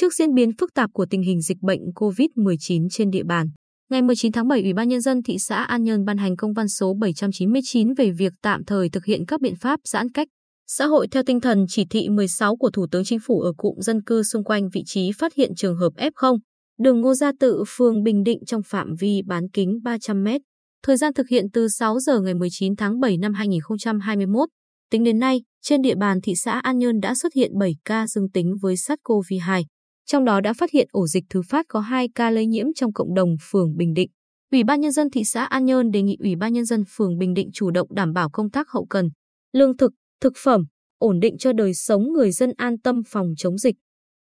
Trước diễn biến phức tạp của tình hình dịch bệnh COVID-19 trên địa bàn, ngày 19 tháng 7, Ủy ban Nhân dân thị xã An Nhơn ban hành công văn số 799 về việc tạm thời thực hiện các biện pháp giãn cách xã hội theo tinh thần chỉ thị 16 của Thủ tướng Chính phủ ở cụm dân cư xung quanh vị trí phát hiện trường hợp F0, đường Ngô Gia Tự, phường Bình Định trong phạm vi bán kính 300 m. Thời gian thực hiện từ 6 giờ ngày 19 tháng 7 năm 2021. Tính đến nay, trên địa bàn thị xã An Nhơn đã xuất hiện 7 ca dương tính với SARS-CoV-2. Trong đó đã phát hiện ổ dịch thứ phát có 2 ca lây nhiễm trong cộng đồng phường Bình Định. Ủy ban Nhân dân thị xã An Nhơn đề nghị Ủy ban Nhân dân phường Bình Định chủ động đảm bảo công tác hậu cần, lương thực, thực phẩm, ổn định cho đời sống người dân an tâm phòng chống dịch.